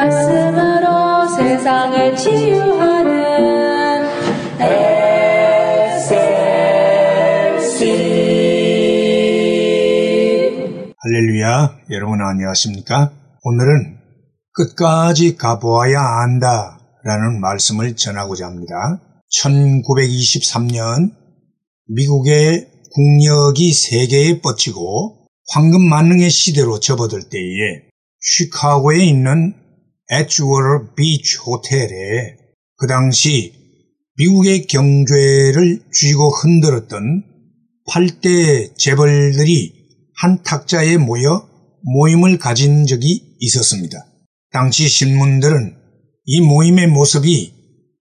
말씀으로 세상을 치유하는 SLC 할렐루야, 여러분 안녕하십니까? 오늘은 끝까지 가보아야 안다 라는 말씀을 전하고자 합니다. 1923년 미국의 국력이 세계에 뻗치고 황금 만능의 시대로 접어들 때에 시카고에 있는 에즈워터 비치 호텔에 그 당시 미국의 경제를 쥐고 흔들었던 8대 재벌들이 한 탁자에 모여 모임을 가진 적이 있었습니다. 당시 신문들은 이 모임의 모습이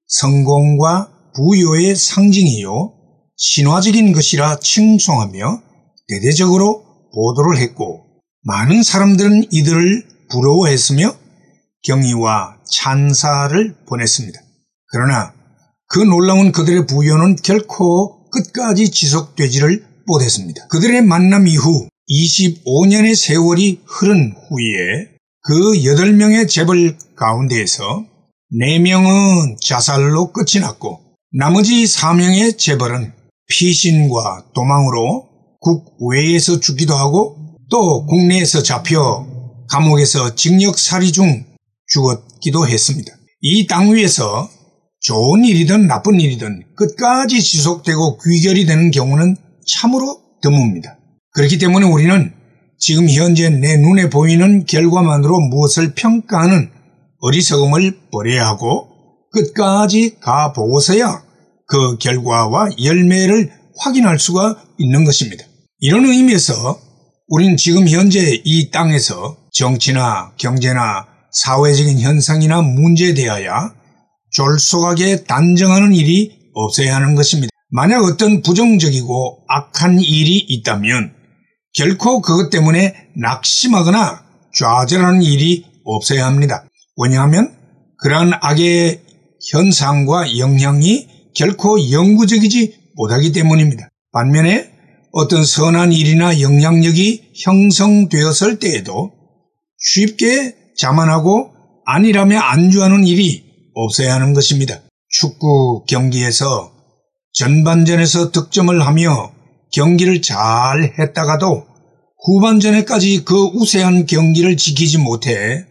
성공과 부요의 상징이요 신화적인 것이라 칭송하며 대대적으로 보도를 했고 많은 사람들은 이들을 부러워했으며 경의와 찬사를 보냈습니다. 그러나 그 놀라운 그들의 부여는 결코 끝까지 지속되지를 못했습니다. 그들의 만남 이후 25년의 세월이 흐른 후에 그 8명의 재벌 가운데에서 4명은 자살로 끝이 났고 나머지 4명의 재벌은 피신과 도망으로 국외에서 죽기도 하고 또 국내에서 잡혀 감옥에서 징역살이 중 죽었기도 했습니다. 이 땅 위에서 좋은 일이든 나쁜 일이든 끝까지 지속되고 귀결이 되는 경우는 참으로 드뭅니다. 그렇기 때문에 우리는 지금 현재 내 눈에 보이는 결과만으로 무엇을 평가하는 어리석음을 버려야 하고 끝까지 가보고서야 그 결과와 열매를 확인할 수가 있는 것입니다. 이런 의미에서 우리는 지금 현재 이 땅에서 정치나 경제나 사회적인 현상이나 문제에 대하여 졸속하게 단정하는 일이 없어야 하는 것입니다. 만약 어떤 부정적이고 악한 일이 있다면 결코 그것 때문에 낙심하거나 좌절하는 일이 없어야 합니다. 왜냐하면 그러한 악의 현상과 영향이 결코 영구적이지 못하기 때문입니다. 반면에 어떤 선한 일이나 영향력이 형성되었을 때에도 쉽게 자만하고 아니라며 안주하는 일이 없어야 하는 것입니다. 축구 경기에서 전반전에서 득점을 하며 경기를 잘 했다가도 후반전에까지 그 우세한 경기를 지키지 못해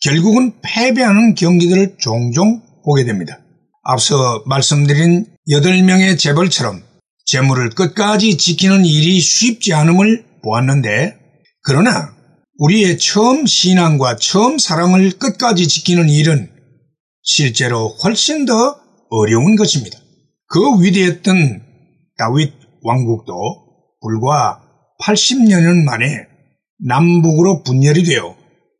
결국은 패배하는 경기들을 종종 보게 됩니다. 앞서 말씀드린 8명의 재벌처럼 재물을 끝까지 지키는 일이 쉽지 않음을 보았는데 그러나 우리의 처음 신앙과 처음 사랑을 끝까지 지키는 일은 실제로 훨씬 더 어려운 것입니다. 그 위대했던 다윗 왕국도 불과 80년 만에 남북으로 분열이 되어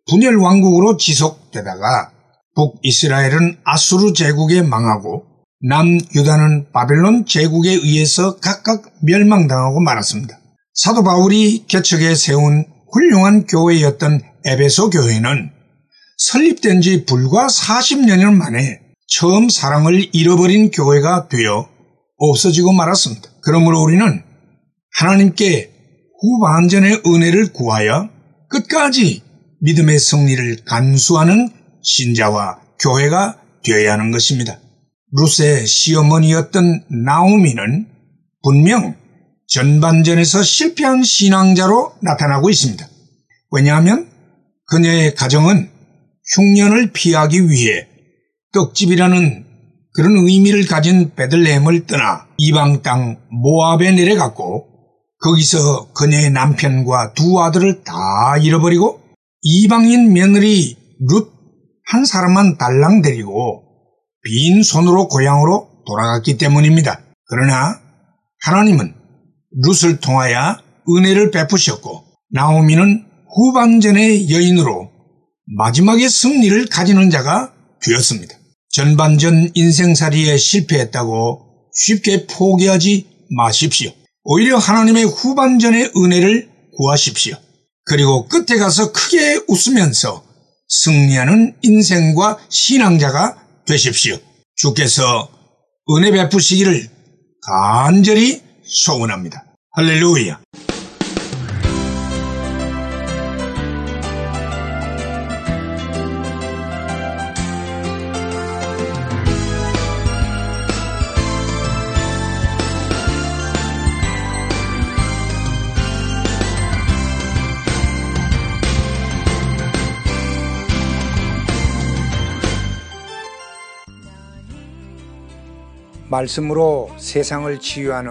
분열 왕국으로 지속되다가 북이스라엘은 아수르 제국에 망하고 남유다는 바벨론 제국에 의해서 각각 멸망당하고 말았습니다. 사도 바울이 개척에 세운 훌륭한 교회였던 에베소 교회는 설립된 지 불과 40년 만에 처음 사랑을 잃어버린 교회가 되어 없어지고 말았습니다. 그러므로 우리는 하나님께 후반전의 은혜를 구하여 끝까지 믿음의 승리를 간수하는 신자와 교회가 되어야 하는 것입니다. 루스의 시어머니였던 나오미는 분명 전반전에서 실패한 신앙자로 나타나고 있습니다. 왜냐하면 그녀의 가정은 흉년을 피하기 위해 떡집이라는 그런 의미를 가진 베들레헴을 떠나 이방 땅 모압에 내려갔고 거기서 그녀의 남편과 두 아들을 다 잃어버리고 이방인 며느리 룻 한 사람만 달랑 데리고 빈손으로 고향으로 돌아갔기 때문입니다. 그러나 하나님은 룻을 통하여 은혜를 베푸셨고 나오미는 후반전의 여인으로 마지막에 승리를 가지는 자가 되었습니다. 전반전 인생살이에 실패했다고 쉽게 포기하지 마십시오. 오히려 하나님의 후반전의 은혜를 구하십시오. 그리고 끝에 가서 크게 웃으면서 승리하는 인생과 신앙자가 되십시오. 주께서 은혜 베푸시기를 간절히 소원합니다. 할렐루야! 말씀으로 세상을 치유하는